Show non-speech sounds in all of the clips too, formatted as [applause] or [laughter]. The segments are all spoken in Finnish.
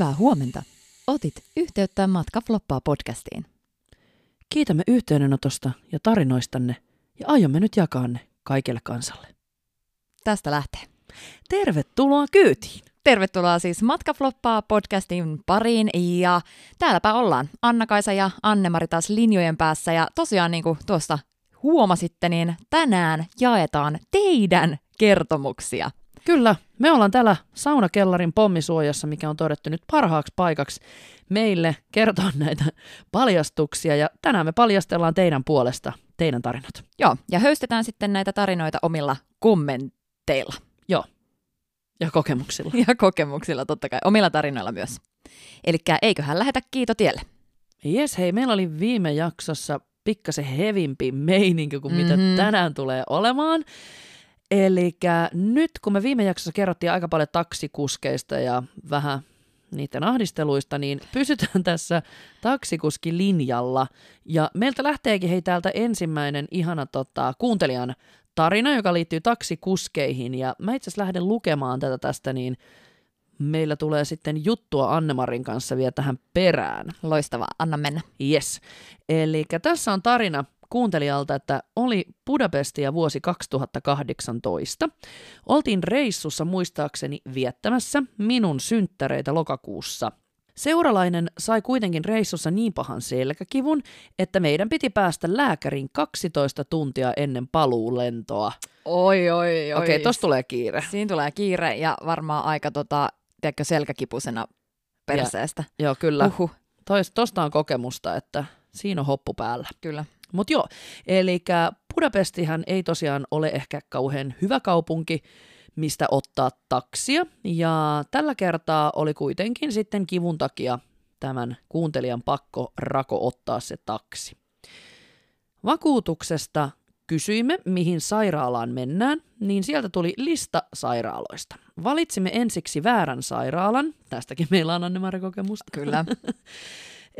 Hyvää huomenta. Otit yhteyttä Matka Floppaa podcastiin. Kiitämme yhteydenotosta ja tarinoistanne ja aiomme nyt jakaa ne kaikelle kansalle. Tästä lähtee. Tervetuloa kyytiin! Tervetuloa siis Matka Floppaa podcastin pariin ja täälläpä ollaan Anna-Kaisa ja Anne-Mari taas linjojen päässä ja tosiaan niin kuin tuosta huomasitte, niin tänään jaetaan teidän kertomuksia. Kyllä, me ollaan täällä saunakellarin pommisuojassa, mikä on todettu nyt parhaaksi paikaksi meille kertoa näitä paljastuksia. Ja tänään me paljastellaan teidän puolesta teidän tarinat. Joo, ja höystetään sitten näitä tarinoita omilla kommenteilla. Joo, ja kokemuksilla. Ja kokemuksilla totta kai, omilla tarinoilla myös. Eli eiköhän lähetä kiitotielle. Jes, hei, meillä oli viime jaksossa pikkasen hevimpi meininki kuin mitä Mhm. tänään tulee olemaan. Eli nyt kun me viime jaksossa kerrottiin aika paljon taksikuskeista ja vähän niiden ahdisteluista, niin pysytään [laughs] tässä taksikuskilinjalla. Ja meiltä lähteekin hei täältä ensimmäinen ihana tota, kuuntelijan tarina, joka liittyy taksikuskeihin. Ja mä itse asiassa lähden lukemaan tätä tästä, niin meillä tulee sitten juttua Annemarin kanssa vielä tähän perään. Loistavaa, anna mennä. Yes. Eli tässä on tarina kuuntelijalta, että oli Budapestia vuosi 2018. Oltiin reissussa muistaakseni viettämässä minun synttäreitä lokakuussa. Seuralainen sai kuitenkin reissussa niin pahan selkäkivun, että meidän piti päästä lääkäriin 12 tuntia ennen paluulentoa. Oi, oi, Okei, okay, tosta tulee kiire. Siinä tulee kiire ja varmaan aika tota, tiedätkö, selkäkipusena perseestä. Joo, kyllä. Uh. Uhu, Tois, tosta on kokemusta, että siinä on hoppu päällä. kyllä. Mutta joo, eli Budapestihan ei tosiaan ole ehkä kauhean hyvä kaupunki, mistä ottaa taksia. Ja tällä kertaa oli kuitenkin sitten kivun takia tämän kuuntelijan pakko rako ottaa se taksi. Vakuutuksesta kysyimme, mihin sairaalaan mennään, niin sieltä tuli lista sairaaloista. Valitsimme ensiksi väärän sairaalan, tästäkin meillä on Anne kokemusta. Kyllä. [laughs]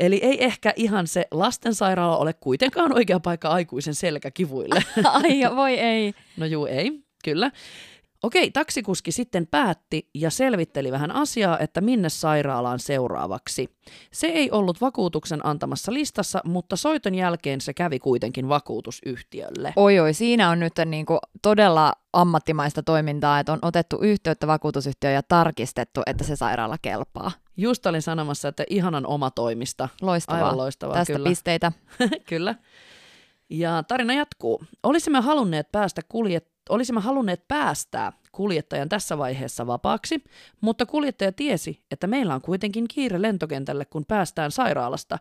Eli ei ehkä ihan se lastensairaala ole kuitenkaan oikea paikka aikuisen selkäkivuille. [laughs] Ai voi ei. No juu, ei, kyllä. Okei, taksikuski sitten päätti ja selvitteli vähän asiaa, että minne sairaalaan seuraavaksi. Se ei ollut vakuutuksen antamassa listassa, mutta soiton jälkeen se kävi kuitenkin vakuutusyhtiölle. Oi oi, siinä on nyt niin kuin todella ammattimaista toimintaa, että on otettu yhteyttä vakuutusyhtiöön ja tarkistettu, että se sairaala kelpaa. Just olin sanomassa, että ihanan oma toimista. Loistavaa. Aivan loistavaa, Tästä kyllä. pisteitä. [laughs] Kyllä. Ja tarina jatkuu. Olisimme halunneet päästä kuljet... Olisimme halunneet päästää kuljettajan tässä vaiheessa vapaaksi, mutta kuljettaja tiesi, että meillä on kuitenkin kiire lentokentälle, kun päästään sairaalasta.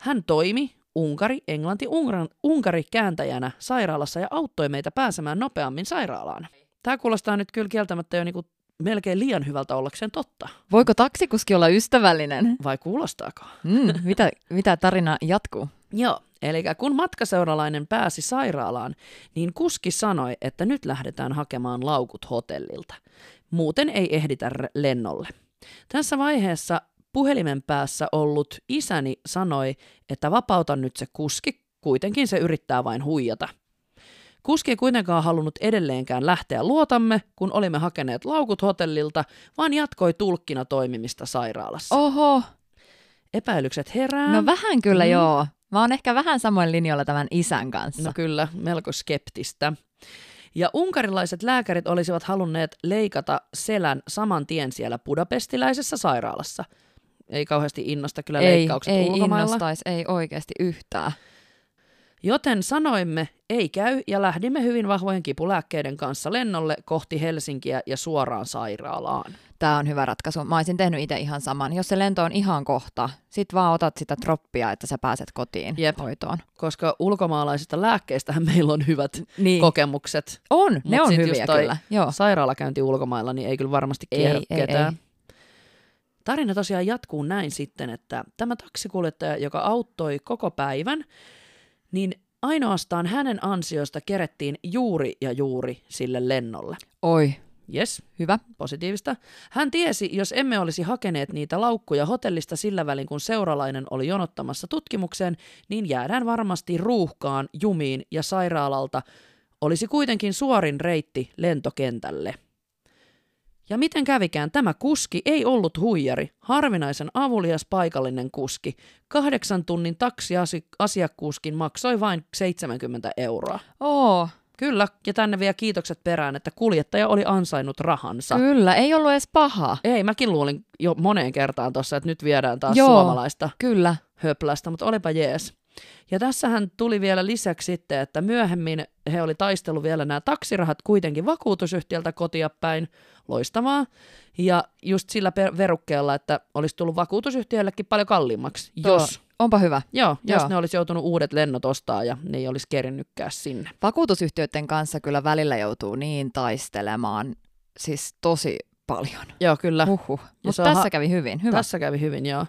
Hän toimi Unkari, Englanti, Ungaran, Unkari kääntäjänä sairaalassa ja auttoi meitä pääsemään nopeammin sairaalaan. Tämä kuulostaa nyt kyllä kieltämättä jo niinku melkein liian hyvältä ollakseen totta. Voiko taksikuski olla ystävällinen? Vai kuulostaako? Mm, mitä, mitä tarina jatkuu? Joo, eli kun matkaseuralainen pääsi sairaalaan, niin kuski sanoi, että nyt lähdetään hakemaan laukut hotellilta. Muuten ei ehditä lennolle. Tässä vaiheessa puhelimen päässä ollut isäni sanoi, että vapauta nyt se kuski, kuitenkin se yrittää vain huijata. Kuski ei kuitenkaan halunnut edelleenkään lähteä luotamme, kun olimme hakeneet laukut hotellilta, vaan jatkoi tulkkina toimimista sairaalassa. Oho, Epäilykset herää. no vähän kyllä Mm. joo. Mä oon ehkä vähän samoin linjoilla tämän isän kanssa. No kyllä, melko skeptistä. Ja unkarilaiset lääkärit olisivat halunneet leikata selän saman tien siellä budapestiläisessä sairaalassa. Ei kauheasti innosta kyllä ei, leikkaukset ei ulkomailla. innostaisi, ei oikeasti yhtään. Joten sanoimme, ei käy, ja lähdimme hyvin vahvojen kipulääkkeiden kanssa lennolle kohti Helsinkiä ja suoraan sairaalaan. Tämä on hyvä ratkaisu. Mä olisin tehnyt itse ihan saman. Jos se lento on ihan kohta, sit vaan otat sitä troppia, että sä pääset kotiin Jep. hoitoon. Koska ulkomaalaisista lääkkeistähän meillä on hyvät Niin. kokemukset. on, ne Mut on sit hyviä kyllä. Joo. Sairaalakäynti ulkomailla, niin ei kyllä varmasti kierrä Ei, ei, ketään. ei. Tarina tosiaan jatkuu näin sitten, että tämä taksikuljettaja, joka auttoi koko päivän, niin ainoastaan hänen ansiosta kerettiin juuri ja juuri sille lennolle. Oi, Yes, hyvä. positiivista. Hän tiesi, jos emme olisi hakeneet niitä laukkuja hotellista sillä välin, kun seuralainen oli jonottamassa tutkimukseen, niin jäädään varmasti ruuhkaan, jumiin ja sairaalalta olisi kuitenkin suorin reitti lentokentälle. Ja miten kävikään, tämä kuski ei ollut huijari, harvinaisen avulias paikallinen kuski. Kahdeksan tunnin taksiasiakkuuskin maksoi vain 70 euroa. Oo, Kyllä, ja tänne vielä kiitokset perään, että kuljettaja oli ansainnut rahansa. kyllä, ei ollut edes paha. Ei, mäkin luulin jo moneen kertaan tuossa, että nyt viedään taas Joo. suomalaista Kyllä. höplästä, mutta olipa jees. Ja tässähän tuli vielä lisäksi sitten, että myöhemmin he oli taistellut vielä nämä taksirahat kuitenkin vakuutusyhtiöltä kotia päin. Loistavaa. Ja just sillä per- verukkeella, että olisi tullut vakuutusyhtiöllekin paljon kalliimmaksi, Tuo- jos, Onpa hyvä. joo, jos Joo. ne olisi joutunut uudet lennot ostaa ja ne ei olisi kerinnytkään sinne. Vakuutusyhtiöiden kanssa kyllä välillä joutuu niin taistelemaan, siis tosi paljon. Joo, kyllä. Mutta tässä ha- kävi hyvin. Hyvä. Tässä kävi hyvin, joo.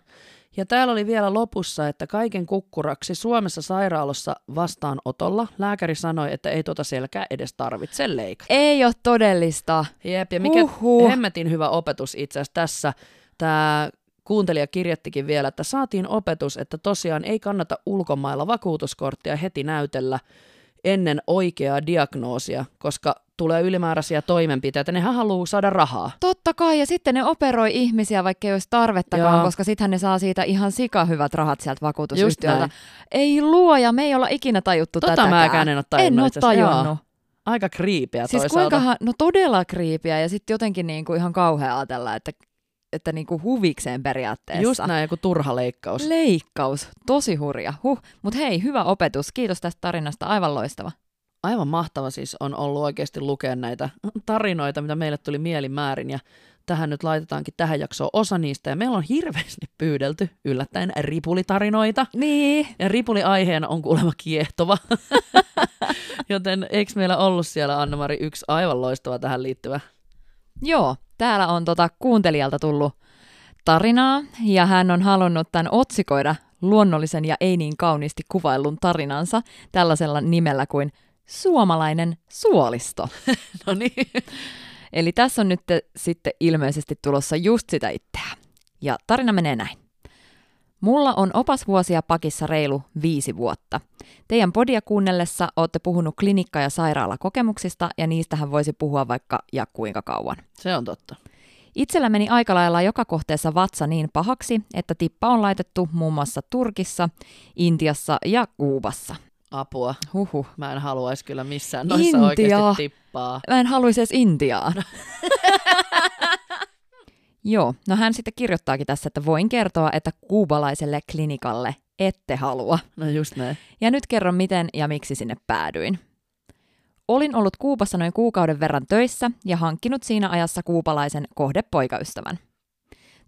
Ja täällä oli vielä lopussa, että kaiken kukkuraksi Suomessa sairaalassa vastaanotolla lääkäri sanoi, että ei tuota selkää edes tarvitse leikata. Ei ole todellista. Jep, ja mikä Huhhuh. hemmetin hyvä opetus itse asiassa tässä, tämä kuuntelija kirjattikin vielä, että saatiin opetus, että tosiaan ei kannata ulkomailla vakuutuskorttia heti näytellä ennen oikeaa diagnoosia, koska tulee ylimääräisiä toimenpiteitä. Nehän haluaa saada rahaa. Totta kai, ja sitten ne operoi ihmisiä, vaikka ei olisi tarvettakaan, Joo. koska sittenhän ne saa siitä ihan sika hyvät rahat sieltä vakuutusyhtiöltä. Ei luoja, me ei olla ikinä tajuttu Tota tätäkään. mäkään en ole tajunnut En ole tajunnut. Joo. Aika kriipiä Siis toisaalta. kuinkahan, no todella kriipiä ja sitten jotenkin niinku ihan kauhea ajatella, että, että niinku huvikseen periaatteessa. Just näin, joku turha leikkaus. Leikkaus, tosi hurja. Huh. Mutta hei, hyvä opetus. Kiitos tästä tarinasta, aivan loistava. Aivan mahtava siis on ollut oikeasti lukea näitä tarinoita, mitä meille tuli mielimäärin. Ja tähän nyt laitetaankin tähän jaksoon osa niistä. Ja meillä on hirveästi pyydelty yllättäen ripulitarinoita. Niin. Ja ripuli aiheena on kuulemma kiehtova. [laughs] Joten eikö meillä ollut siellä Anna-Mari yksi aivan loistava tähän liittyvä? Joo, täällä on tota kuuntelijalta tullut tarinaa ja hän on halunnut tämän otsikoida luonnollisen ja ei niin kauniisti kuvaillun tarinansa tällaisella nimellä kuin Suomalainen suolisto. [laughs] No niin. Eli tässä on nyt sitten ilmeisesti tulossa just sitä itseä. Ja tarina menee näin. Mulla on opasvuosia pakissa reilu viisi vuotta. Teidän podia kuunnellessa olette puhunut klinikka- ja sairaalakokemuksista, ja niistähän voisi puhua vaikka ja kuinka kauan. Se on totta. Itsellä meni aika lailla joka kohteessa vatsa niin pahaksi, että tippa on laitettu muun muassa Turkissa, Intiassa ja Kuubassa. Apua. Huhhuh. Mä en haluaisi kyllä missään noissa Intia. oikeasti tippaa. Mä en haluaisi edes Intiaan. [laughs] Joo, no hän sitten kirjoittaakin tässä, että voin kertoa, että kuubalaiselle klinikalle ette halua. No just näin. Ja nyt kerron miten ja miksi sinne päädyin. Olin ollut Kuubassa noin kuukauden verran töissä ja hankkinut siinä ajassa kuupalaisen kohdepoikaystävän.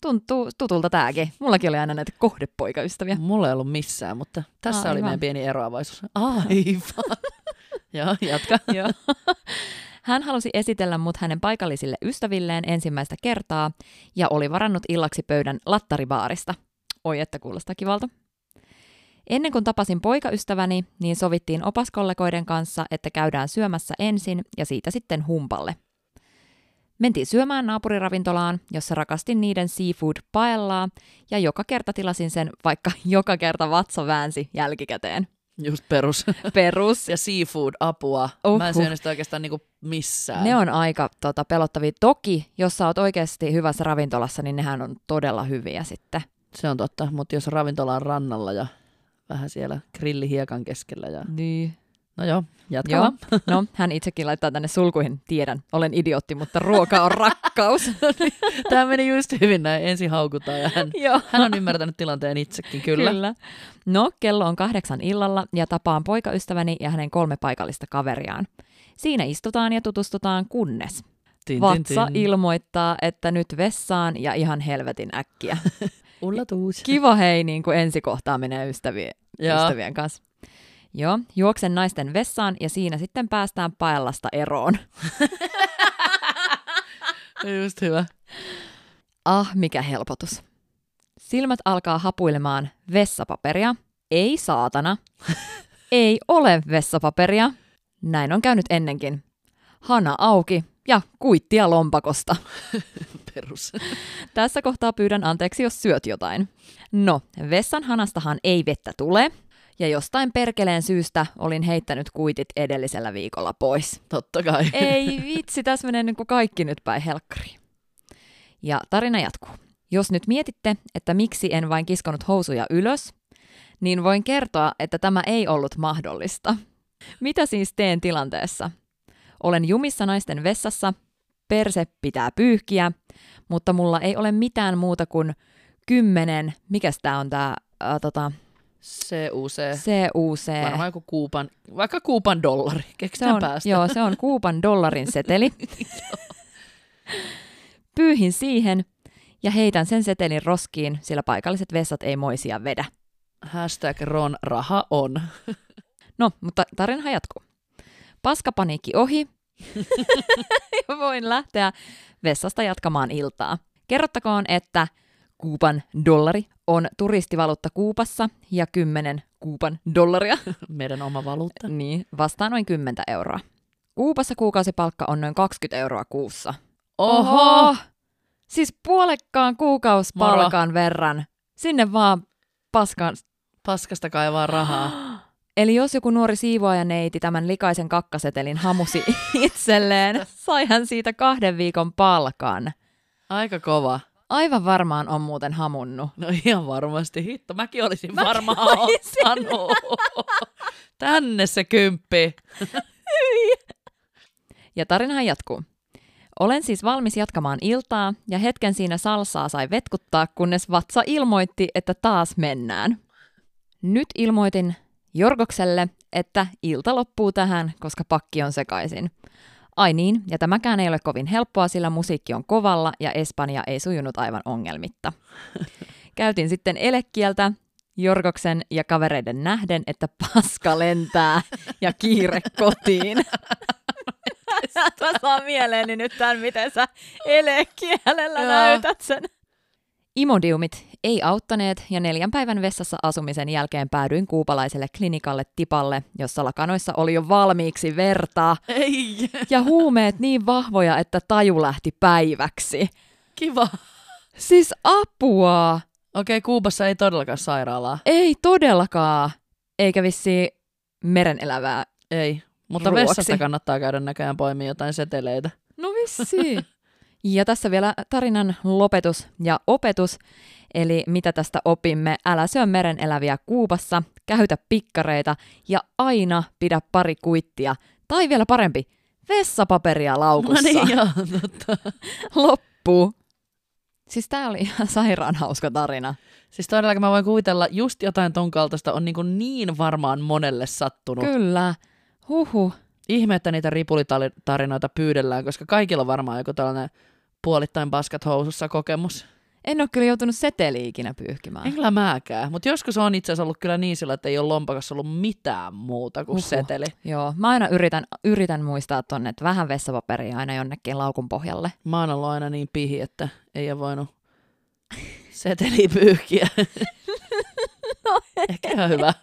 Tuntuu tutulta tääkin. Mullakin oli aina näitä kohdepoikaystäviä. Mulla ei ollut missään, mutta tässä oli Aivan. meidän pieni eroavaisuus. Aivan. [laughs] Joo, jatka. Joo. Hän halusi esitellä mut hänen paikallisille ystävilleen ensimmäistä kertaa ja oli varannut illaksi pöydän lattaribaarista. Oi, että kuulostaa kivalta. Ennen kuin tapasin poikaystäväni, niin sovittiin opaskollegoiden kanssa, että käydään syömässä ensin ja siitä sitten humpalle. Mentiin syömään naapuriravintolaan, jossa rakastin niiden seafood paellaa, ja joka kerta tilasin sen, vaikka [laughs] joka kerta vatsa väänsi jälkikäteen. Just perus. [laughs] Perus. Ja seafood-apua. Uhuh. Mä en syönyt sitä oikeastaan niinku missään. Ne on aika tota, pelottavia. Toki, jos sä oot oikeasti hyvässä ravintolassa, niin nehän on todella hyviä sitten. Se on totta, mutta jos ravintola on rannalla ja vähän siellä grillihiekan keskellä ja... Niin. No joo, jatka Joo. vaan. No, hän itsekin laittaa tänne sulkuihin. Tiedän, olen idiootti, mutta ruoka on rakkaus. [laughs] Tämä meni just hyvin näin. Ensin haukutaan ja hän, Joo. hän on ymmärtänyt tilanteen itsekin, kyllä. Kyllä. No, kello on kahdeksan illalla ja tapaan poikaystäväni ja hänen kolme paikallista kaveriaan. Siinä istutaan ja tutustutaan kunnes. Tin, Vatsa ilmoittaa, että nyt vessaan ja ihan helvetin äkkiä. [laughs] Ullatus. Kiva hei, niin kuin ensikohtaaminen ystävien, Joo. ystävien kanssa. Joo, juoksen naisten vessaan ja siinä sitten päästään paellasta eroon. [laughs] Just hyvä. Ah, mikä helpotus. Silmät alkaa hapuilemaan vessapaperia. Ei saatana. [laughs] Ei ole vessapaperia. Näin on käynyt ennenkin. Hana auki ja kuittia lompakosta. [laughs] Perus. Tässä kohtaa pyydän anteeksi, jos syöt jotain. No, vessan hanastahan ei vettä tule, ja jostain perkeleen syystä olin heittänyt kuitit edellisellä viikolla pois. Totta kai. Ei [laughs] vitsi, tässä menee niin kuin kaikki nyt päin helkkariin. Ja tarina jatkuu. Jos nyt mietitte, että miksi en vain kiskonut housuja ylös, niin voin kertoa, että tämä ei ollut mahdollista. Mitä siis teen tilanteessa? Olen jumissa naisten vessassa, perse pitää pyyhkiä, mutta mulla ei ole mitään muuta kuin kymmenen, mikä tämä on tämä tota, CUC. CUC. Varmaan joku kuupan, vaikka kuupan dollari. Se Keksitään on, päästä. joo, se on kuupan dollarin seteli. [laughs] Pyyhin siihen ja heitän sen setelin roskiin, sillä paikalliset vessat ei moisia vedä. Hashtag Ron raha on. No, mutta tarina jatkuu. Paskapaniikki ohi. [laughs] ja voin lähteä vessasta jatkamaan iltaa. Kerrottakoon, että Kuupan dollari on turistivaluutta Kuupassa ja 10 Kuupan dollaria [laughs] Meidän oma valuutta. niin, vastaa noin 10 euroa. Kuupassa kuukausipalkka on noin 20 euroa kuussa. Oho! Siis puolekkaan kuukausipalkan verran. Sinne vaan paskaan. Paskasta kaivaa rahaa. [gasps] Eli jos joku nuori siivoaja neiti tämän likaisen kakkasetelin hamusi [laughs] itselleen, sai hän siitä kahden viikon palkan. Aika kova. Aivan varmaan on muuten hamunnut. No ihan varmasti. Hitto, mäkin olisin Mäkin varmaan olisin. ottanut. Tänne se kymppi. Ja tarinahan jatkuu. Olen siis valmis jatkamaan iltaa ja hetken siinä salsaa sai vetkuttaa, kunnes vatsa ilmoitti, että taas mennään. Nyt ilmoitin Jorgokselle, että ilta loppuu tähän, koska pakki on sekaisin. Ai niin, ja tämäkään ei ole kovin helppoa, sillä musiikki on kovalla ja Espanja ei sujunut aivan ongelmitta. [laughs] Käytin sitten elekieltä Jorgoksen ja kavereiden nähden, että paska lentää ja kiire kotiin. [laughs] Mä saan mieleeni nyt tämän, miten sä elekielellä näytät sen. Imodiumit ei auttaneet ja neljän päivän vessassa asumisen jälkeen päädyin kuupalaiselle klinikalle tipalle, jossa lakanoissa oli jo valmiiksi verta Ei. ja huumeet niin vahvoja, että taju lähti päiväksi. Kiva. Siis apua! Okei, Kuubassa ei todellakaan sairaalaa. Ei todellakaan. Eikä vissi merenelävää. Ei. Mutta Ruoksi. vessasta kannattaa käydä näköjään poimia jotain seteleitä. No vissi. ja tässä vielä tarinan lopetus ja opetus. Eli mitä tästä opimme? Älä syö mereneläviä Kuubassa, käytä pikkareita ja aina pidä pari kuittia. Tai vielä parempi, vessapaperia laukussa. No niin, joo, totta. [laughs] Loppu. Siis tää oli ihan sairaan hauska tarina. Siis todellakin mä voin kuvitella, just jotain ton kaltaista on niin, niin varmaan monelle sattunut. Kyllä. Huhu. Ihme, että niitä ripulitarinoita pyydellään, koska kaikilla on varmaan joku tällainen puolittain paskat housussa kokemus. En ole kyllä joutunut seteliä ikinä pyyhkimään. En kyllä mäkään, mutta joskus on itse asiassa ollut kyllä niin sillä, että ei ole lompakossa ollut mitään muuta kuin Huhhuh. seteli. Joo, mä aina yritän, yritän muistaa tonne, että vähän vessapaperia aina jonnekin laukun pohjalle. Mä oon ollut aina niin pihi, että ei ole voinut seteli pyyhkiä. [laughs] No Ehkä ihan hyvä.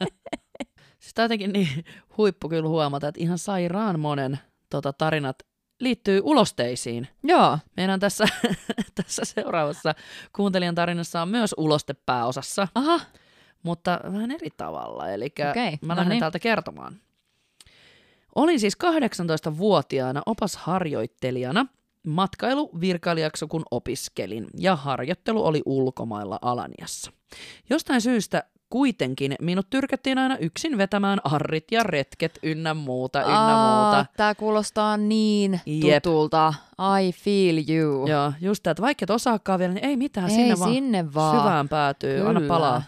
Siis tää on jotenkin niin huippu kyllä huomata, että ihan sairaan monen tota, tarinat liittyy ulosteisiin. Joo, Meidän tässä, [laughs] tässä seuraavassa kuuntelijan tarinassa on myös uloste pääosassa, aha, mutta vähän eri tavalla. Eli Okei, mä no lähden niin. täältä kertomaan. Olin siis 18-vuotiaana opasharjoittelijana matkailuvirkailijaksi, kun opiskelin, ja harjoittelu oli ulkomailla Alaniassa. Jostain syystä kuitenkin minut tyrkättiin aina yksin vetämään arrit ja retket ynnä muuta, ynnä muuta. Tää kuulostaa niin Jep. tutulta. I feel you. Joo, just tämä, että vaikka et osaakaan vielä, niin ei mitään, Ei sinne vaan sinne vaan. syvään päätyy, anna Kyllä. palaa.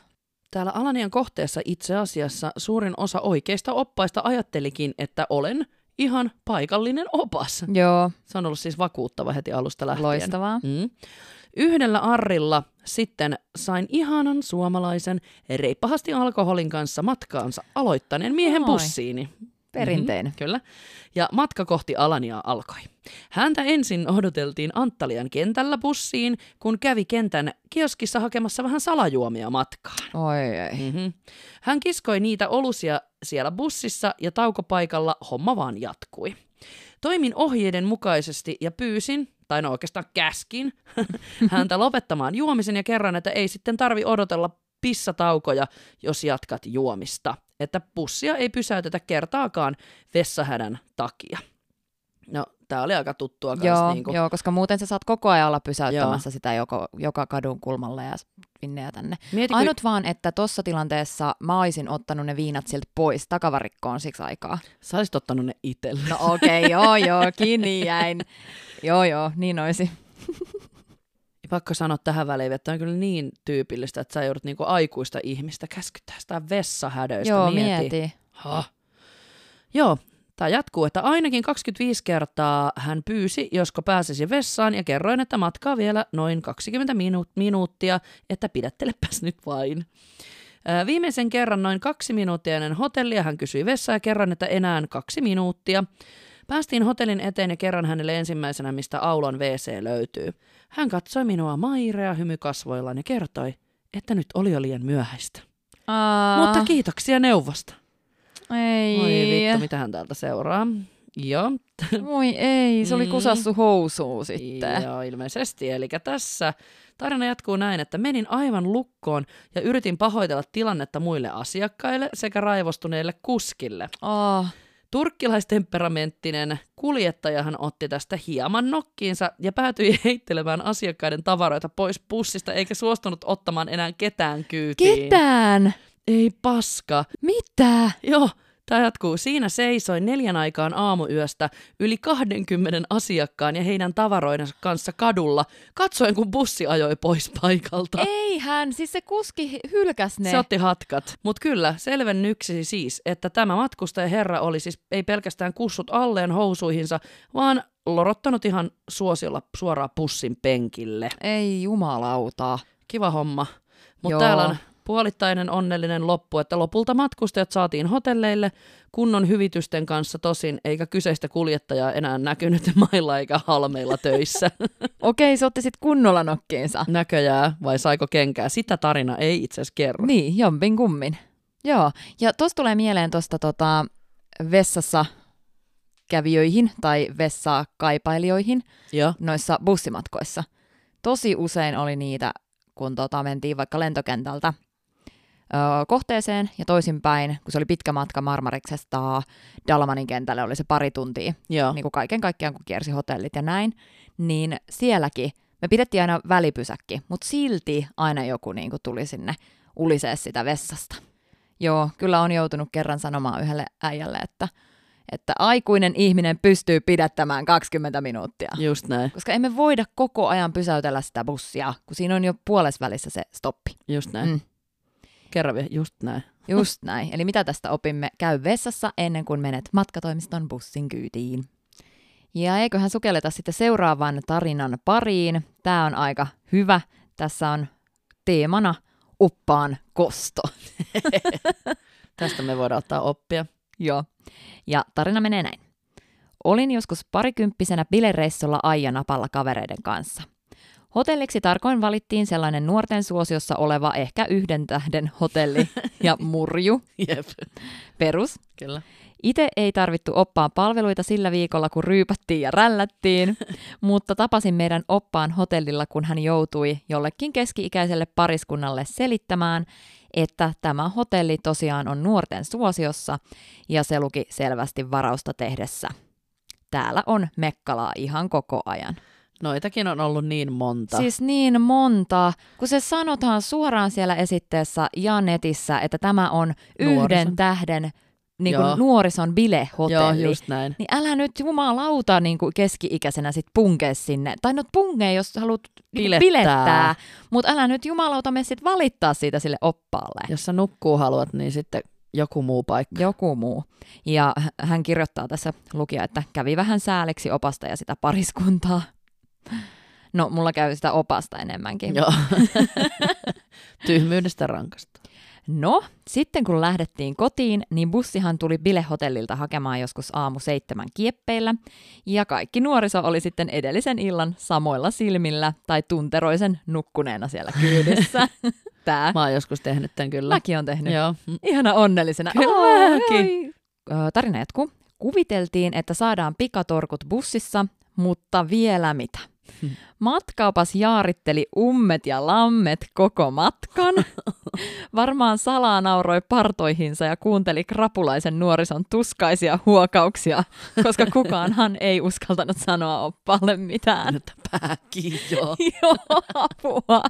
Täällä Alanian kohteessa itse asiassa suurin osa oikeista oppaista ajattelikin, että olen ihan paikallinen opas. Joo, Se on ollut siis vakuuttava heti alusta lähtien. loistavaa. Mm. Yhdellä arrilla sitten sain ihanan suomalaisen reippahasti alkoholin kanssa matkaansa aloittaneen miehen Ai. bussiini. Perinteinen. Mhm, kyllä. Ja matka kohti Alaniaa alkoi. Häntä ensin odoteltiin Anttalian kentällä bussiin, kun kävi kentän kioskissa hakemassa vähän salajuomia matkaan. Oi ei. Mm-hmm. Hän kiskoi niitä olusia siellä bussissa ja taukopaikalla homma vaan jatkui. Toimin ohjeiden mukaisesti ja pyysin, tai no oikeastaan käskin, [laughs] häntä lopettamaan juomisen ja kerran, että ei sitten tarvi odotella pissataukoja, jos jatkat juomista. Että bussia ei pysäytetä kertaakaan vessahädän takia. No, Tämä oli aika tuttua Joo, kanssa. Niin kuin, joo, koska muuten sä saat koko ajan olla pysäyttämässä joo. sitä joko, joka kadun kulmalle ja sinne ja tänne. Mieti, kun- Ainut vaan, että tuossa tilanteessa mä oisin ottanut ne viinat siltä pois takavarikkoon siksi aikaa. Sä olisit ottanut ne itselle. No okei, okay, [laughs] joo joo, kiinni jäin. Joo joo, niin olisi. Pakko sanoa tähän väliin, että on kyllä niin tyypillistä, että sä joudut niinku aikuista ihmistä käskyttää sitä vessahädöistä. joo, mieti. mieti. Ha. Joo, tämä jatkuu, että ainakin 25 kertaa hän pyysi, josko pääsisi vessaan, ja kerroin, että matkaa vielä noin 20 minu- minuuttia, että pidättelepäs nyt vain. Viimeisen kerran noin kaksi minuuttia ennen hotellia hän kysyi vessaa ja kerran, että enää kaksi minuuttia. Päästiin hotellin eteen ja kerran hänelle ensimmäisenä, mistä aulon WC löytyy. Hän katsoi minua mairea hymy kasvoillaan ja kertoi, että nyt oli jo liian myöhäistä. Aa, Mutta kiitoksia neuvosta. Ei. Oi vittu, mitä hän täältä seuraa. Joo. Voi ei, se oli Mm. kusassu housuu sitten. Joo, ilmeisesti. Eli tässä tarina jatkuu näin, että menin aivan lukkoon ja yritin pahoitella tilannetta muille asiakkaille sekä raivostuneille kuskille. Oh, Turkkilaistemperamenttinen kuljettajahan otti tästä hieman nokkiinsa ja päätyi [laughs] heittelemään asiakkaiden tavaroita pois pussista eikä suostunut ottamaan enää ketään kyytiin. ketään? Ei paska. Mitä? Joo, tämä jatkuu. Siinä seisoi neljän aikaan aamuyöstä yli 20 asiakkaan ja heidän tavaroidensa kanssa kadulla, katsoen kun bussi ajoi pois paikalta. Eihän, siis se kuski hylkäs ne. Se otti hatkat. Mutta kyllä, selvennyksi siis, että tämä matkustaja herra oli siis ei pelkästään kussut alleen housuihinsa, vaan lorottanut ihan suosiolla suoraan pussin penkille. Ei jumalauta. Kiva homma. Mutta täällä on puolittainen onnellinen loppu, että lopulta matkustajat saatiin hotelleille kunnon hyvitysten kanssa tosin, eikä kyseistä kuljettajaa enää näkynyt [laughs] mailla eikä halmeilla töissä. [laughs] Okei, se otti sit kunnolla nokkiinsa. Näköjää, vai saiko kenkää? Sitä tarina ei itse asiassa kerro. Niin, jompin kummin. Joo, ja tosta tulee mieleen tuosta tota, vessassa kävijöihin tai vessaa kaipailijoihin Joo. noissa bussimatkoissa. Tosi usein oli niitä, kun tota, mentiin vaikka lentokentältä kohteeseen ja toisinpäin, kun se oli pitkä matka Marmariksesta Dalmanin kentälle, oli se pari tuntia, Joo. niin kuin kaiken kaikkiaan kun kiersi hotellit ja näin, niin sielläkin me pidettiin aina välipysäkki, mutta silti aina joku niin kuin tuli sinne ulisee sitä vessasta. Joo, kyllä on joutunut kerran sanomaan yhdelle äijälle, että, että aikuinen ihminen pystyy pidättämään 20 minuuttia. Just näin, Koska emme voida koko ajan pysäytellä sitä bussia, kun siinä on jo puolesvälissä se stoppi. just näin. Mm. Kerro vielä, just näin. [laughs] Just näin. Eli mitä tästä opimme? Käy vessassa ennen kuin menet matkatoimiston bussin kyytiin. Ja eiköhän sukelleta sitten seuraavan tarinan pariin. Tämä on aika hyvä. Tässä on teemana oppaan kosto. [laughs] Tästä me voidaan ottaa oppia. Joo. Ja tarina menee näin. Olin joskus parikymppisenä bilereissulla Aijanapalla kavereiden kanssa. Hotelliksi tarkoin valittiin sellainen nuorten suosiossa oleva ehkä yhden tähden hotelli [laughs] ja murju, Jep, perus. kyllä. Itse ei tarvittu oppaan palveluita sillä viikolla, kun ryypättiin ja rällättiin, [laughs] mutta tapasin meidän oppaan hotellilla, kun hän joutui jollekin keski-ikäiselle pariskunnalle selittämään, että tämä hotelli tosiaan on nuorten suosiossa ja se luki selvästi varausta tehdessä. Täällä on mekkalaa ihan koko ajan. Noitakin on ollut niin monta. Siis niin monta, kun se sanotaan suoraan siellä esitteessä ja netissä, että tämä on yhden Nuorison. tähden niin kuin Joo. nuorison Joo, bilehotelli. just näin. Niin älä nyt jumalauta niin kuin keski-ikäisenä sit punkee sinne. Tai no punkee, jos haluat niin Bilettää. bilettää. Mutta älä nyt jumalauta me sit valittaa siitä sille oppaalle. Jos sä nukkuu haluat, niin sitten joku muu paikka. Joku muu. Ja hän kirjoittaa tässä lukija, että kävi vähän sääliksi opasta ja sitä pariskuntaa. No, mulla käy sitä opasta enemmänkin. Joo. [laughs] Tyhmyydestä rankasta. No, sitten kun lähdettiin kotiin, niin bussihan tuli bilehotellilta hakemaan joskus aamu seitsemän kieppeillä, ja kaikki nuoriso oli sitten edellisen illan samoilla silmillä tai tunteroisen nukkuneena siellä kyydissä. [laughs] Tää. Mä oon joskus tehnyt tämän kyllä. Mäkin on tehnyt. Joo. Ihana onnellisena. Kyllä mäkin. Tarina jatkuu. Kuviteltiin, että saadaan pikatorkut bussissa, mutta vielä mitä. Hmm. Matkaupas jaaritteli ummet ja lammet koko matkan. [laughs] Varmaan salaa nauroi partoihinsa ja kuunteli krapulaisen nuorison tuskaisia huokauksia, koska [laughs] kukaanhan ei uskaltanut sanoa oppaalle mitään. Että pääkin joo. [laughs] Joo, apua.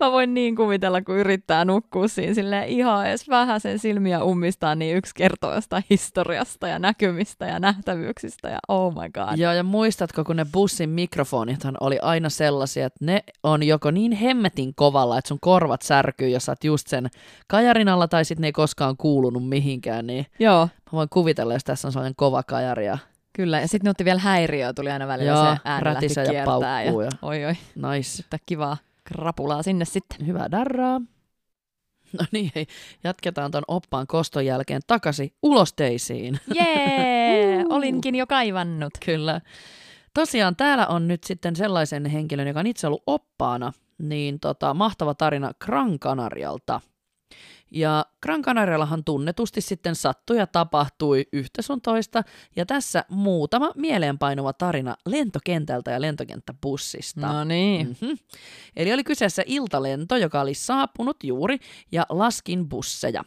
Mä voin niin kuvitella, kun yrittää nukkua siinä silleen ihan edes vähän sen silmiä ummistaa, niin yksi kertoo jostain historiasta ja näkymistä ja nähtävyyksistä ja oh my god. Joo, ja muistatko, kun ne bussin mikrofonithan oli aina sellaisia, että ne on joko niin hemmetin kovalla, että sun korvat särkyy, jos sä oot just sen kajarin alla, tai sitten ne ei koskaan kuulunut mihinkään, niin Joo, mä voin kuvitella, jos tässä on sellainen kova kajari ja kyllä. Ja sitten ne otti vielä häiriöä, tuli aina välillä Joo, se ääni lähti ja kiertää. paukkuu ja- Oi oi, nice. että kivaa krapulaa sinne sitten. Hyvää darraa. No niin, hei, jatketaan ton oppaan koston jälkeen takaisin ulosteisiin. Jee, [laughs] Uu. olinkin jo kaivannut. Kyllä. Tosiaan täällä on nyt sitten sellaisen henkilön, joka on itse ollut oppaana, niin tota, mahtava tarina Gran Canarialta. Ja Gran Canariallahan tunnetusti sitten sattui ja tapahtui yhtä sun toista, ja tässä muutama mieleenpainuva tarina lentokentältä ja lentokenttäbussista. No niin. Mm-hmm. Eli oli kyseessä iltalento, joka oli saapunut juuri, ja laskin busseja.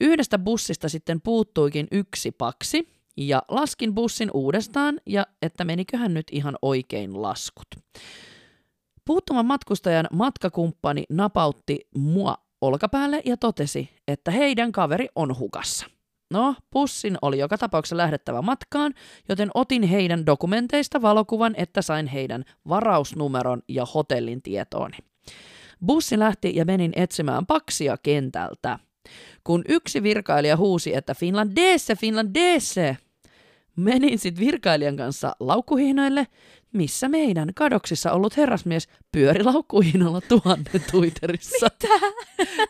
Yhdestä bussista sitten puuttuikin yksi paksi, ja laskin bussin uudestaan, ja että meniköhän nyt ihan oikein laskut. Puuttuman matkustajan matkakumppani napautti mua olkapäälle ja totesi, että heidän kaveri on hukassa. No, bussin oli joka tapauksessa lähdettävä matkaan, joten otin heidän dokumenteista valokuvan, että sain heidän varausnumeron ja hotellin tietooni. Bussi lähti ja menin etsimään paksia kentältä. Kun yksi virkailija huusi, että Finlandese, Finlandese, menin sitten virkailijan kanssa laukkuhihnoille, missä meidän kadoksissa ollut herrasmies pyöri laukkuhihnolla tuhannen Twitterissä. [laughs] Mitä?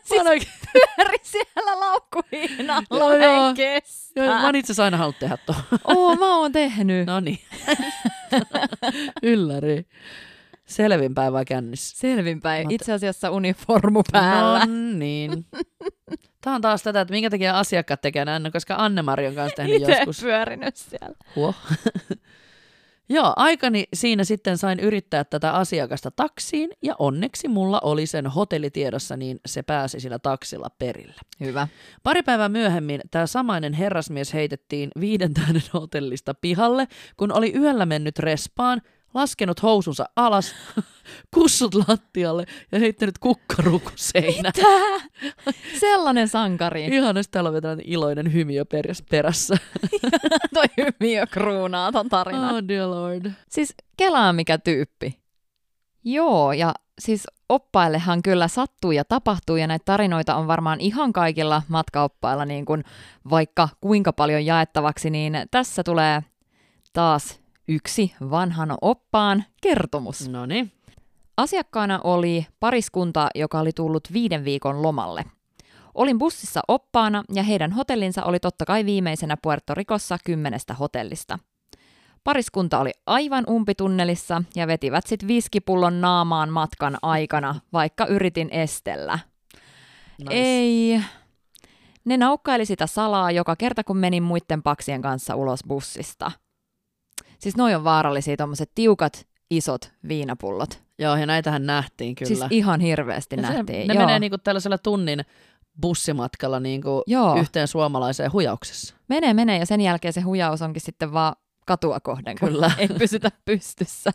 Siis olen- pyöri siellä laukkuhiinalla, Joo, joo. en kestä. Joo, mä oon itse aina halunnut tehdä tuon. Oo, mä oon tehnyt. No niin. [laughs] Ylläri. Selvinpäin vai kännissä? Selvinpäin. Itse asiassa uniformu päällä. No niin. [laughs] Tämä on taas tätä, että minkä takia asiakkaat tekee näin, no, koska Anne-Mari on kanssa tehnyt Itse joskus. pyörinyt siellä. Huo. [laughs] Joo, aikani siinä sitten sain yrittää tätä asiakasta taksiin ja onneksi mulla oli sen hotellitiedossa, niin se pääsi sillä taksilla perille. Hyvä. Pari päivää myöhemmin tämä samainen herrasmies heitettiin viiden tähden [laughs] hotellista pihalle, kun oli yöllä mennyt respaan, laskenut housunsa alas, [laughs] kussut lattialle ja heittänyt kukkaruukun seinään. Tää? Sellainen sankari. Ihan täällä on vielä iloinen hymiö peräs- perässä. [laughs] Toi hymiö kruunaa ton tarinan. Oh dear lord. Siis kelaa mikä tyyppi. Joo, ja siis oppaillehan kyllä sattuu ja tapahtuu, ja näitä tarinoita on varmaan ihan kaikilla matkaoppailla, niin kuin vaikka kuinka paljon jaettavaksi, niin tässä tulee taas yksi vanhan oppaan kertomus. No niin. Asiakkaana oli pariskunta, joka oli tullut viiden viikon lomalle. Olin bussissa oppaana ja heidän hotellinsa oli totta kai viimeisenä Puerto Ricossa kymmenestä hotellista. Pariskunta oli aivan umpitunnelissa ja vetivät sit viskipullon naamaan matkan aikana, vaikka yritin estellä. Nice. Ei. Ne naukkaili sitä salaa joka kerta, kun menin muiden paksien kanssa ulos bussista. Siis noi on vaarallisia tommoset tiukat, isot viinapullot. Joo, ja näitähän nähtiin kyllä. Siis ihan hirveästi Ja se- nähtiin. Ne Joo. menee niinku tällaisella tunnin bussimatkalla niinku Joo. yhteen suomalaiseen hujauksessa. Menee, menee ja sen jälkeen se hujaus onkin sitten vaan katua kohden, Kyllä. ei pysytä pystyssä.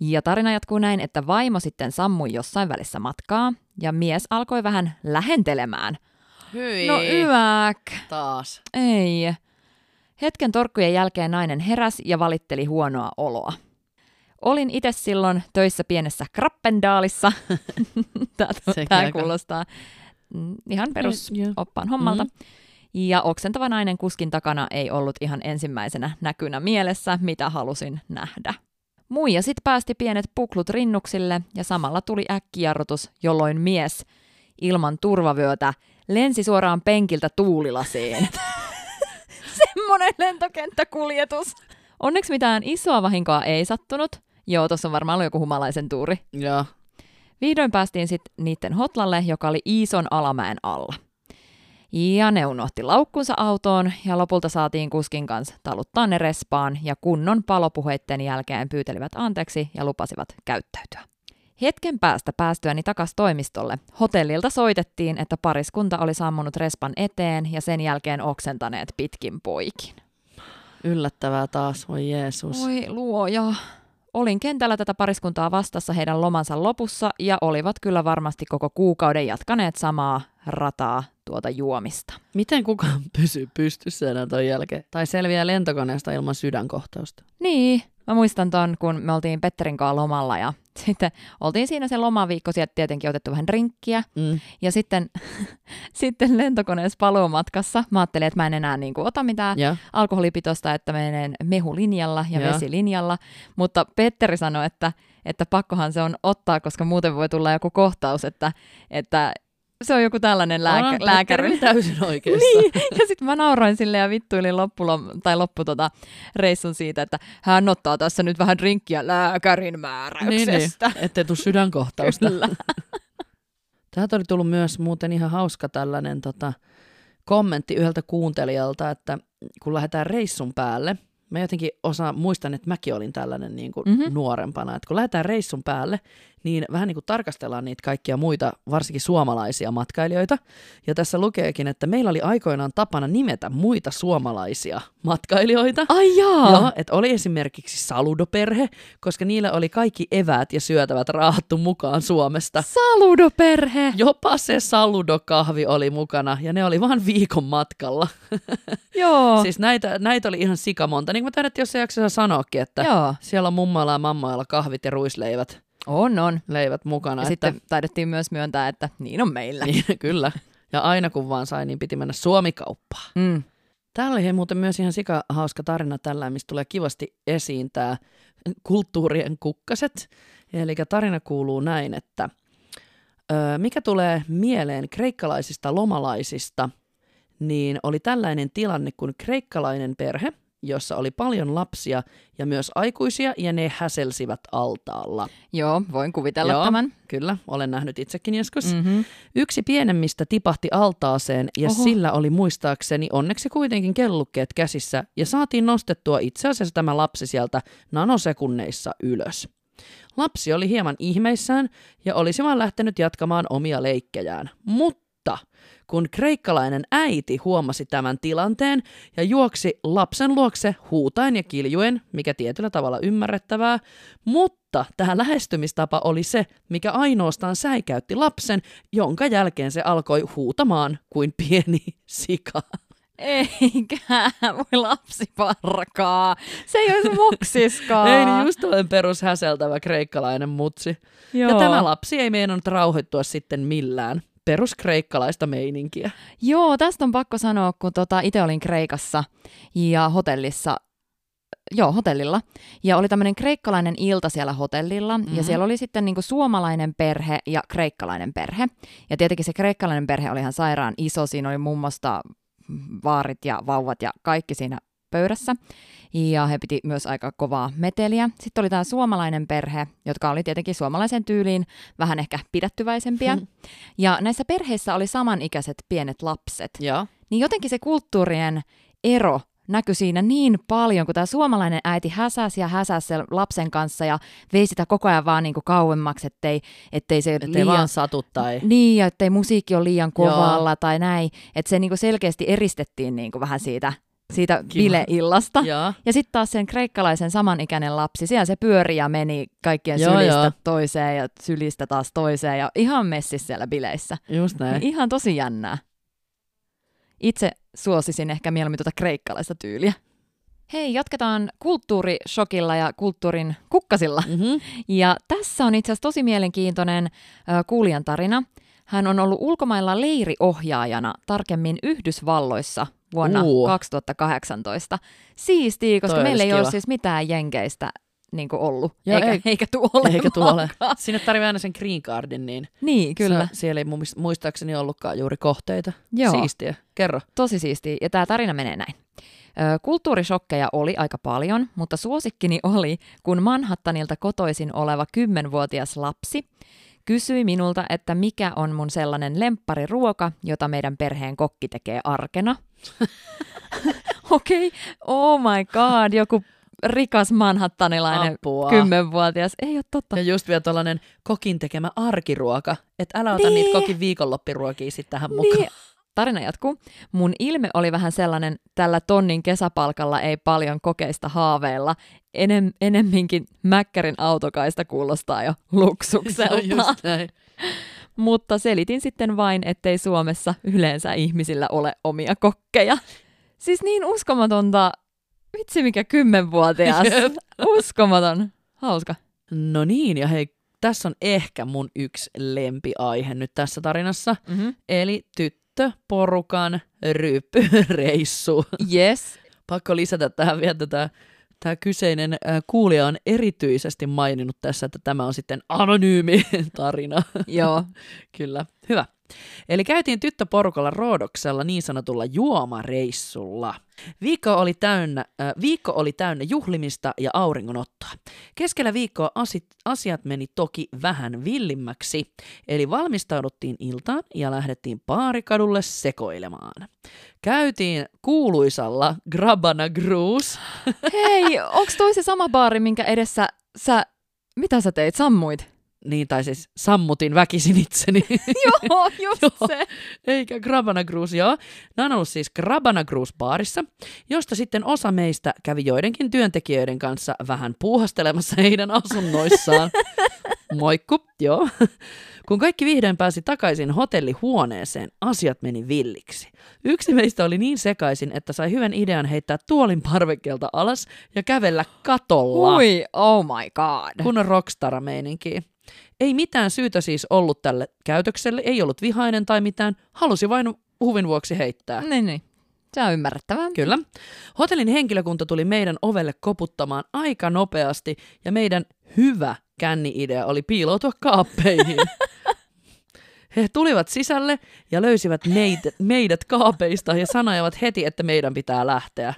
Ja tarina jatkuu näin, että vaimo sitten sammui jossain välissä matkaa ja mies alkoi vähän lähentelemään. Hyi. No yäk, Taas. ei. Hetken torkkujen jälkeen nainen heräsi ja valitteli huonoa oloa. Olin itse silloin töissä pienessä krappendaalissa. [laughs] Tämä, kuulostaa mm, ihan perus Joo. oppaan hommalta. Mhm. Ja oksentava nainen kuskin takana ei ollut ihan ensimmäisenä näkynä mielessä, mitä halusin nähdä. Muija sit päästi pienet puklut rinnuksille ja samalla tuli äkkijarrutus, jolloin mies ilman turvavyötä lensi suoraan penkiltä tuulilasiin. [laughs] Semmonen lentokenttäkuljetus. Onneksi mitään isoa vahinkoa ei sattunut. Joo, tuossa on varmaan ollut joku humalaisen tuuri. Joo. Vihdoin päästiin sitten niiden hotlalle, joka oli Iison alamäen alla. Ja ne unohti laukkunsa autoon ja lopulta saatiin kuskin kanssa taluttaa ne respaan ja kunnon palopuheitten jälkeen pyytelivät anteeksi ja lupasivat käyttäytyä. Hetken päästä päästyäni takas toimistolle hotellilta soitettiin, että pariskunta oli sammunut respan eteen ja sen jälkeen oksentaneet pitkin poikin. Yllättävää taas, voi Jeesus. Voi luoja. Olin kentällä tätä pariskuntaa vastassa heidän lomansa lopussa ja olivat kyllä varmasti koko kuukauden jatkaneet samaa rataa tuota juomista. Miten kukaan pysyy pystyssä enää ton jälkeen? Tai selviää lentokoneesta ilman sydänkohtausta? Niin, mä muistan ton, kun me oltiin Petterin kanssa lomalla ja [laughs] sitten oltiin siinä se lomaviikko, sieltä tietenkin otettu vähän rinkkiä. Mm. Ja sitten, [laughs] sitten lentokoneessa paluumatkassa mä ajattelin, että mä en enää niin kuin, ota mitään Ja. alkoholipitoista, että menen mehulinjalla ja Joo. vesilinjalla. Mutta Petteri sanoi, että, että pakkohan se on ottaa, koska muuten voi tulla joku kohtaus, että, että se on joku tällainen lääkä, lääkäri. Täysin oikeassa. Niin, ja sitten mä nauroin sille ja vittuilin loppulom, tai loppu tota reissun siitä, että hän ottaa tässä nyt vähän drinkkiä lääkärin niin, määräyksestä. niin. ettei tule sydänkohtausta. Kyllä. [laughs] Täältä oli tullut myös muuten ihan hauska tällainen tota, kommentti yhdeltä kuuntelijalta, että kun lähdetään reissun päälle, mä jotenkin osa, muistan, että mäkin olin tällainen niin kuin Mhm. mm-hmm. nuorempana, että kun lähdetään reissun päälle, niin vähän niin kuin tarkastellaan niitä kaikkia muita, varsinkin suomalaisia matkailijoita. Ja tässä lukeekin, että meillä oli aikoinaan tapana nimetä muita suomalaisia matkailijoita. Ai jaa. Joo, että oli esimerkiksi saludoperhe, koska niillä oli kaikki eväät ja syötävät raahattu mukaan Suomesta. Saludoperhe. Jopa se saludokahvi oli mukana ja ne oli vain viikon matkalla. [laughs] Joo. Siis näitä, näitä oli ihan sikamonta. Niin kuin mä tiedät, jos ei jaksa sanoakin, että Joo. siellä on mummoilla ja mammoilla kahvit ja ruisleivät On, on. leivät mukana. Ja että, sitten taidettiin myös myöntää, että niin on meillä. niin, [laughs] kyllä. Ja aina kun vaan sai, niin piti mennä Suomikauppaan. Mm. Täällä oli hei, muuten myös ihan sika hauska tarina tällä, mistä tulee kivasti esiin tämä kulttuurien kukkaset. Eli tarina kuuluu näin, että ö, mikä tulee mieleen kreikkalaisista lomalaisista, niin oli tällainen tilanne, kun kreikkalainen perhe, jossa oli paljon lapsia ja myös aikuisia, ja ne häselsivät altaalla. Joo, voin kuvitella Joo. tämän. Kyllä, olen nähnyt itsekin joskus. Mm. Mm-hmm. Yksi pienemmistä tipahti altaaseen ja. Oho. sillä oli muistaakseni onneksi kuitenkin kellukkeet käsissä ja saatiin nostettua itse asiassa tämä lapsi sieltä nanosekunneissa ylös. Lapsi oli hieman ihmeissään ja olisi vaan lähtenyt jatkamaan omia leikkejään, mutta kun kreikkalainen äiti huomasi tämän tilanteen ja juoksi lapsen luokse huutain ja kiljuen, mikä tietyllä tavalla ymmärrettävää, mutta tämä lähestymistapa oli se, mikä ainoastaan säikäytti lapsen, jonka jälkeen se alkoi huutamaan kuin pieni sika. Eikä, voi lapsi parkaa. Se ei olisi moksiskaan. Ei niin just tällainen perushäseltävä kreikkalainen mutsi. Joo. Ja tämä lapsi ei meinannut rauhoittua sitten millään. Peruskreikkalaista meininkiä. Joo, tästä on pakko sanoa, kun tota, itse olin Kreikassa ja hotellissa, joo, hotellilla. Ja oli tämmöinen kreikkalainen ilta siellä hotellilla, mm-hmm. ja Mhm. siellä oli sitten niinku suomalainen perhe ja kreikkalainen perhe. Ja tietenkin se kreikkalainen perhe oli ihan sairaan iso, siinä oli muun muassa vaarit ja vauvat ja kaikki siinä pöydässä. Ja he piti myös aika kovaa meteliä. Sitten oli tämä suomalainen perhe, jotka oli tietenkin suomalaisen tyyliin vähän ehkä pidättyväisempiä. Hmm. Ja näissä perheissä oli samanikäiset pienet lapset. Ja Niin jotenkin se kulttuurien ero näkyi siinä niin paljon, kun tämä suomalainen äiti häsäsi ja häsäsi sen lapsen kanssa ja vei sitä koko ajan vaan niin kuin kauemmaksi, ettei, ettei se ettei liian... vaan satu tai... Niin, ja ettei musiikki ole liian Joo. kovalla tai näin. Että se niin kuin selkeästi eristettiin niin kuin vähän siitä, siitä Kiva. bileillasta. Ja. Ja sitten taas sen kreikkalaisen samanikäinen lapsi, siellä se pyöri ja meni kaikkien Joo, sylistä joo. toiseen ja sylistä taas toiseen ja ihan messissä siellä bileissä. Just näin. Niin ihan tosi jännää. Itse suosisin ehkä mieluummin tuota kreikkalaista tyyliä. Hei, jatketaan kulttuurishokilla ja kulttuurin kukkasilla. Mm-hmm. Ja tässä on itse asiassa tosi mielenkiintoinen ö, kuulijan tarina. Hän on ollut ulkomailla leiriohjaajana, tarkemmin Yhdysvalloissa vuonna Uu. 2018. Siistii, koska Toi meillä ei ole kiva. siis mitään jenkeistä niin ollut, Joo, eikä, ei- eikä tuolle. [laughs] Eikä tuolle. Sinne tarvii aina sen green cardin, niin Niin, kyllä. Se, siellä ei muistaakseni ollutkaan juuri kohteita. Joo. Siistiä. Kerro. Tosi siistiä. Ja tämä tarina menee näin. Kulttuurishokkeja oli aika paljon, mutta suosikkini oli, kun Manhattanilta kotoisin oleva kymmenvuotias lapsi kysyi minulta, että mikä on mun sellainen lemppariruoka, jota meidän perheen kokki tekee arkena. [laughs] Okei, okay. oh my god, joku rikas manhattanilainen Apua. kymmenvuotias. Ei ole totta. Ja just vielä tällainen kokin tekemä arkiruoka, että älä ota Niin. niitä kokin viikonloppiruokia sitten tähän mukaan. Tarina jatkuu. Mun ilme oli vähän sellainen, tällä tonnin kesäpalkalla ei paljon kokeista haaveilla. Enem, enemminkin Mäkkärin autokaista kuulostaa jo [laughs] luksukselta. Mutta selitin sitten vain, ettei Suomessa yleensä ihmisillä ole omia kokkeja. Siis niin uskomatonta. Vitsi mikä kymmenvuotias. Jep. Uskomaton. Hauska. No niin, ja hei, tässä on ehkä mun yksi lempiaihe nyt tässä tarinassa. Mm-hmm. Eli tyttöporukan ryyppyreissu. [laughs] Yes. Pakko lisätä tähän vielä tätä. Tämä kyseinen kuulija on erityisesti maininnut tässä, että tämä on sitten anonyymi [laughs] tarina. Joo. Kyllä, hyvä. Eli käytiin tyttöporukalla Roodoksella niin sanotulla juomareissulla. Viikko oli, täynnä, äh, viikko oli täynnä juhlimista ja auringonottoa. Keskellä viikkoa asit, asiat meni toki vähän villimmäksi, eli valmistauduttiin iltaan ja lähdettiin paarikadulle sekoilemaan. Käytiin kuuluisalla Grabana Gruus. Hei, onks toi se sama baari, minkä edessä sä... Mitä sä teit? Sammuit? Niin, tai siis sammutin väkisin itseni. [laughs] Joo, just Joo. se. Eikä Grabana Grus, joo. Nämä on ollut siis Grabana Grus baarissa, josta sitten osa meistä kävi joidenkin työntekijöiden kanssa vähän puuhastelemassa heidän asunnoissaan. [laughs] Moikku, joo. Kun kaikki vihdoin pääsi takaisin hotellihuoneeseen, asiat meni villiksi. Yksi meistä oli niin sekaisin, että sai hyvän idean heittää tuolin parvekkeelta alas ja kävellä katolla. Ui, oh my god. Kunnon rockstara-meininkiä. Ei mitään syytä siis ollut tälle käytökselle, ei ollut vihainen tai mitään, halusi vain huvin vuoksi heittää. Niin, niin. Se on ymmärrettävää. Kyllä. Hotellin henkilökunta tuli meidän ovelle koputtamaan aika nopeasti ja meidän hyvä känni-idea oli piiloutua kaappeihin. [laughs] He tulivat sisälle ja löysivät meidät, meidät kaapeista ja sanoivat heti, että meidän pitää lähteä.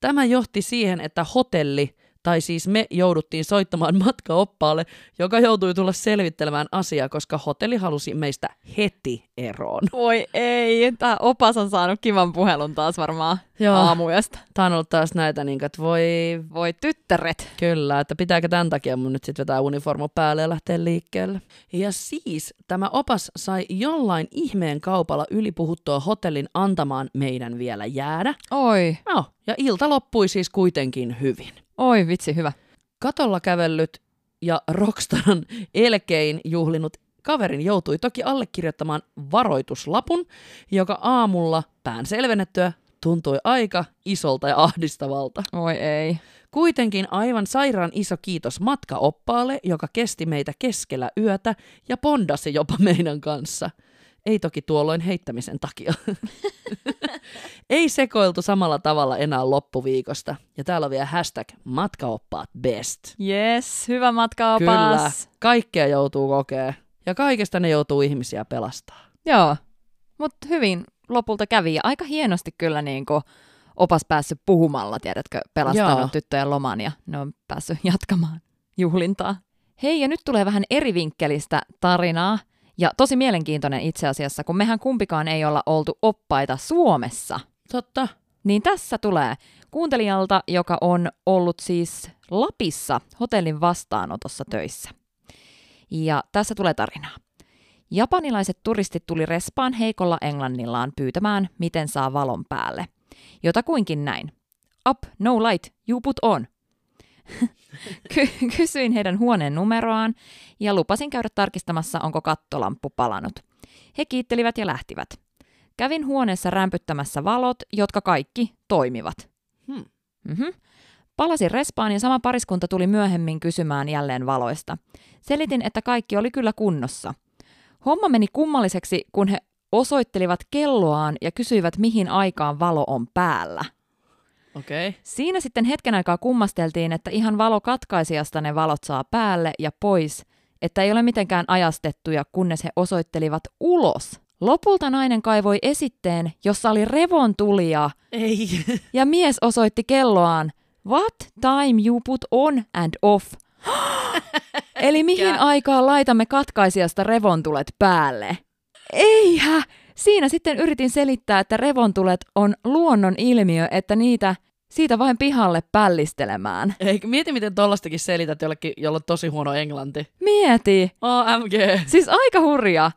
Tämä johti siihen, että hotelli, tai siis me jouduttiin soittamaan [laughs] matkaoppaalle, joka joutui tulla selvittelemään asiaa, koska hotelli halusi meistä heti eroon. Voi ei, tämä opas on saanut kivan puhelun taas varmaan Joo. aamuyöstä. Tämä on ollut taas näitä, niin kuin, että voi Voi tyttäret. Kyllä, että pitääkö tämän takia mun nyt sitten vetää uniformu päälle ja lähteä liikkeelle. Ja siis tämä opas sai jollain ihmeen kaupalla ylipuhuttua hotellin antamaan meidän vielä jäädä. Oi, No, ja ilta loppui siis kuitenkin hyvin. Oi vitsi, hyvä. Katolla kävellyt ja Rockstaran elkein juhlinut kaverin joutui toki allekirjoittamaan varoituslapun, joka aamulla pään selvennettyä tuntui aika isolta ja ahdistavalta. Oi ei. Kuitenkin aivan sairaan iso kiitos matkaoppaalle, joka kesti meitä keskellä yötä ja pondasi jopa meidän kanssa. Ei toki tuolloin heittämisen takia. Ei sekoiltu samalla tavalla enää loppuviikosta. Ja täällä on vielä hashtag matkaoppaat best. Yes, hyvä matkaopas. Kyllä, kaikkea joutuu kokea. Ja kaikesta ne joutuu ihmisiä pelastaa. Joo, mutta hyvin lopulta kävi. Ja aika hienosti kyllä niin kuin opas päässyt puhumalla, tiedätkö, pelastanut Joo. tyttöjen loman ja ne on päässyt jatkamaan juhlintaa. Hei, ja nyt tulee vähän eri vinkkelistä tarinaa. Ja tosi mielenkiintoinen itse asiassa, kun mehän kumpikaan ei olla oltu oppaita Suomessa. Totta. Niin tässä tulee kuuntelijalta, joka on ollut siis Lapissa hotellin vastaanotossa töissä. Ja tässä tulee tarinaa. Japanilaiset turistit tuli respaan heikolla englannillaan pyytämään, miten saa valon päälle. Jotakuinkin näin. Up, no light, you put on. [laughs] Ky- kysyin heidän huoneen numeroaan ja lupasin käydä tarkistamassa, onko kattolamppu palanut. He kiittelivät ja lähtivät. Kävin huoneessa rämpyttämässä valot, jotka kaikki toimivat. Hmm. Mm-hmm. Palasin respaan ja sama pariskunta tuli myöhemmin kysymään jälleen valoista. Selitin, että kaikki oli kyllä kunnossa. Homma meni kummalliseksi, kun he osoittelivat kelloaan ja kysyivät, mihin aikaan valo on päällä. Okay. Siinä sitten hetken aikaa kummasteltiin, että ihan valo katkaisijasta ne valot saa päälle ja pois, että ei ole mitenkään ajastettuja, kunnes he osoittelivat ulos. Lopulta nainen kaivoi esitteen, jossa oli revontulia, Ei. ja mies osoitti kelloaan, what time you put on and off. [gasps] Eli mihin aikaan laitamme katkaisijasta revontulet päälle? Eihä! Siinä sitten yritin selittää, että revontulet on luonnon ilmiö, että niitä siitä vain pihalle pällistelemään. Ei, mieti, miten tollastakin selität jollekin, jolla on tosi huono englanti. Mieti! AMG. Siis aika hurja.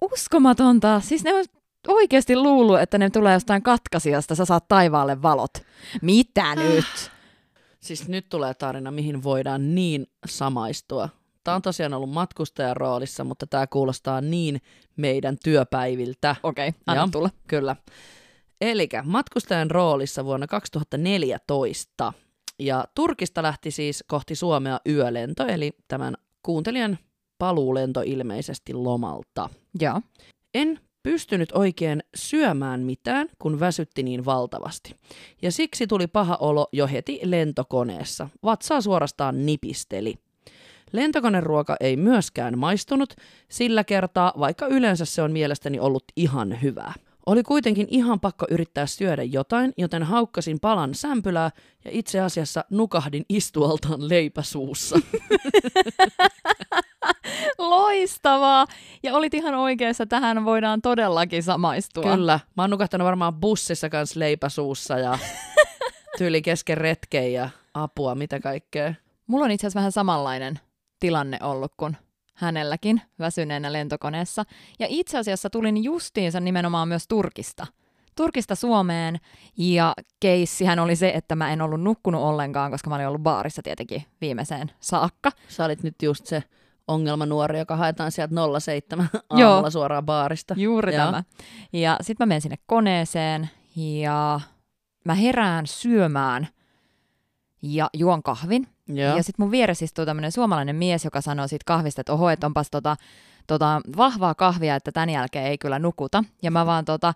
Uskomatonta. Siis ne on oikeasti luullut, että ne tulee jostain katkaisijasta, sä saat taivaalle valot. Mitä nyt? Siis nyt tulee tarina, mihin voidaan niin samaistua. Tämä on tosiaan ollut matkustajan roolissa, mutta tämä kuulostaa niin meidän työpäiviltä. Okei, okay, anna tulla. Kyllä. Eli matkustajan roolissa vuonna 2014. Ja Turkista lähti siis kohti Suomea yölento, eli tämän kuuntelijan paluulento ilmeisesti lomalta. Joo. En pystynyt oikein syömään mitään, kun väsytti niin valtavasti. Ja siksi tuli paha olo jo heti lentokoneessa. Vatsaa suorastaan nipisteli. Lentokoneruoka ei myöskään maistunut sillä kertaa, vaikka yleensä se on mielestäni ollut ihan hyvää. Oli kuitenkin ihan pakko yrittää syödä jotain, joten haukkasin palan sämpylää ja itse asiassa nukahdin istualtaan leipäsuussa. [laughs] Loistavaa! Ja olit ihan oikeassa, tähän voidaan todellakin samaistua. Kyllä. Mä oon nukahtanut varmaan bussissa kanssa leipäsuussa ja [laughs] tyyli kesken retkeä ja apua, mitä kaikkea. Mulla on itse asiassa vähän samanlainen tilanne ollut kuin hänelläkin väsyneenä lentokoneessa. Ja itse asiassa tulin justiinsa nimenomaan myös Turkista. Turkista Suomeen ja keissihän oli se, että mä en ollut nukkunut ollenkaan, koska mä olin ollut baarissa tietenkin viimeiseen saakka. Sä olit nyt just se ongelmanuori, joka haetaan sieltä 07 [laughs] Joo. aamulla suoraan baarista. Juuri Joo. tämä. Ja sitten mä menen sinne koneeseen ja mä herään syömään ja juon kahvin. Joo. Ja sitten mun vieressä istuu tämmöinen suomalainen mies, joka sanoo siitä kahvista, että oho, että onpas tota, tota vahvaa kahvia, että tämän jälkeen ei kyllä nukuta. Ja mä vaan tota,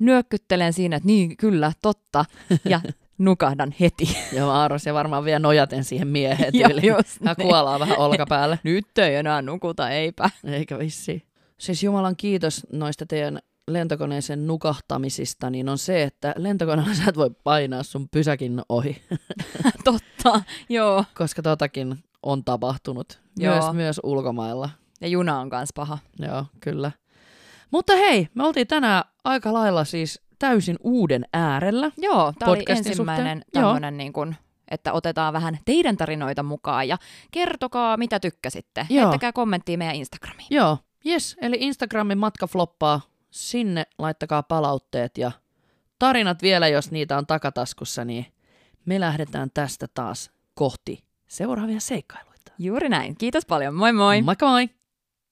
nyökkyttelen siinä, että niin, kyllä, totta. Ja [laughs] nukahdan heti. ja mä arvasin ja varmaan vielä nojaten siihen mieheen [laughs] Joo, tyyliin. just Hän niin. kuolaa vähän olkapäälle. Nyt ei enää nukuta, eipä. Eikä vissi. Siis Jumalan kiitos noista teidän lentokoneeseen nukahtamisista, niin on se, että lentokoneella [laughs] sä et voi painaa sun pysäkin ohi, [laughs] Totta, joo. koska totakin on tapahtunut. Joo. Myös, myös ulkomailla. Ja juna on kans paha. Joo, kyllä. Mutta hei, me oltiin tänään aika lailla siis täysin uuden äärellä. Joo, tämä oli ensimmäinen tämmöinen, niin kuin, että otetaan vähän teidän tarinoita mukaan ja kertokaa, mitä tykkäsitte. Joo. Heittäkää kommenttia meidän Instagramiin. Joo, yes, eli Instagramin matka floppaa. Sinne laittakaa palautteet ja tarinat vielä, jos niitä on takataskussa, niin me lähdetään tästä taas kohti seuraavia seikkailuita. Juuri näin. Kiitos paljon. Moi moi! Moikka moi!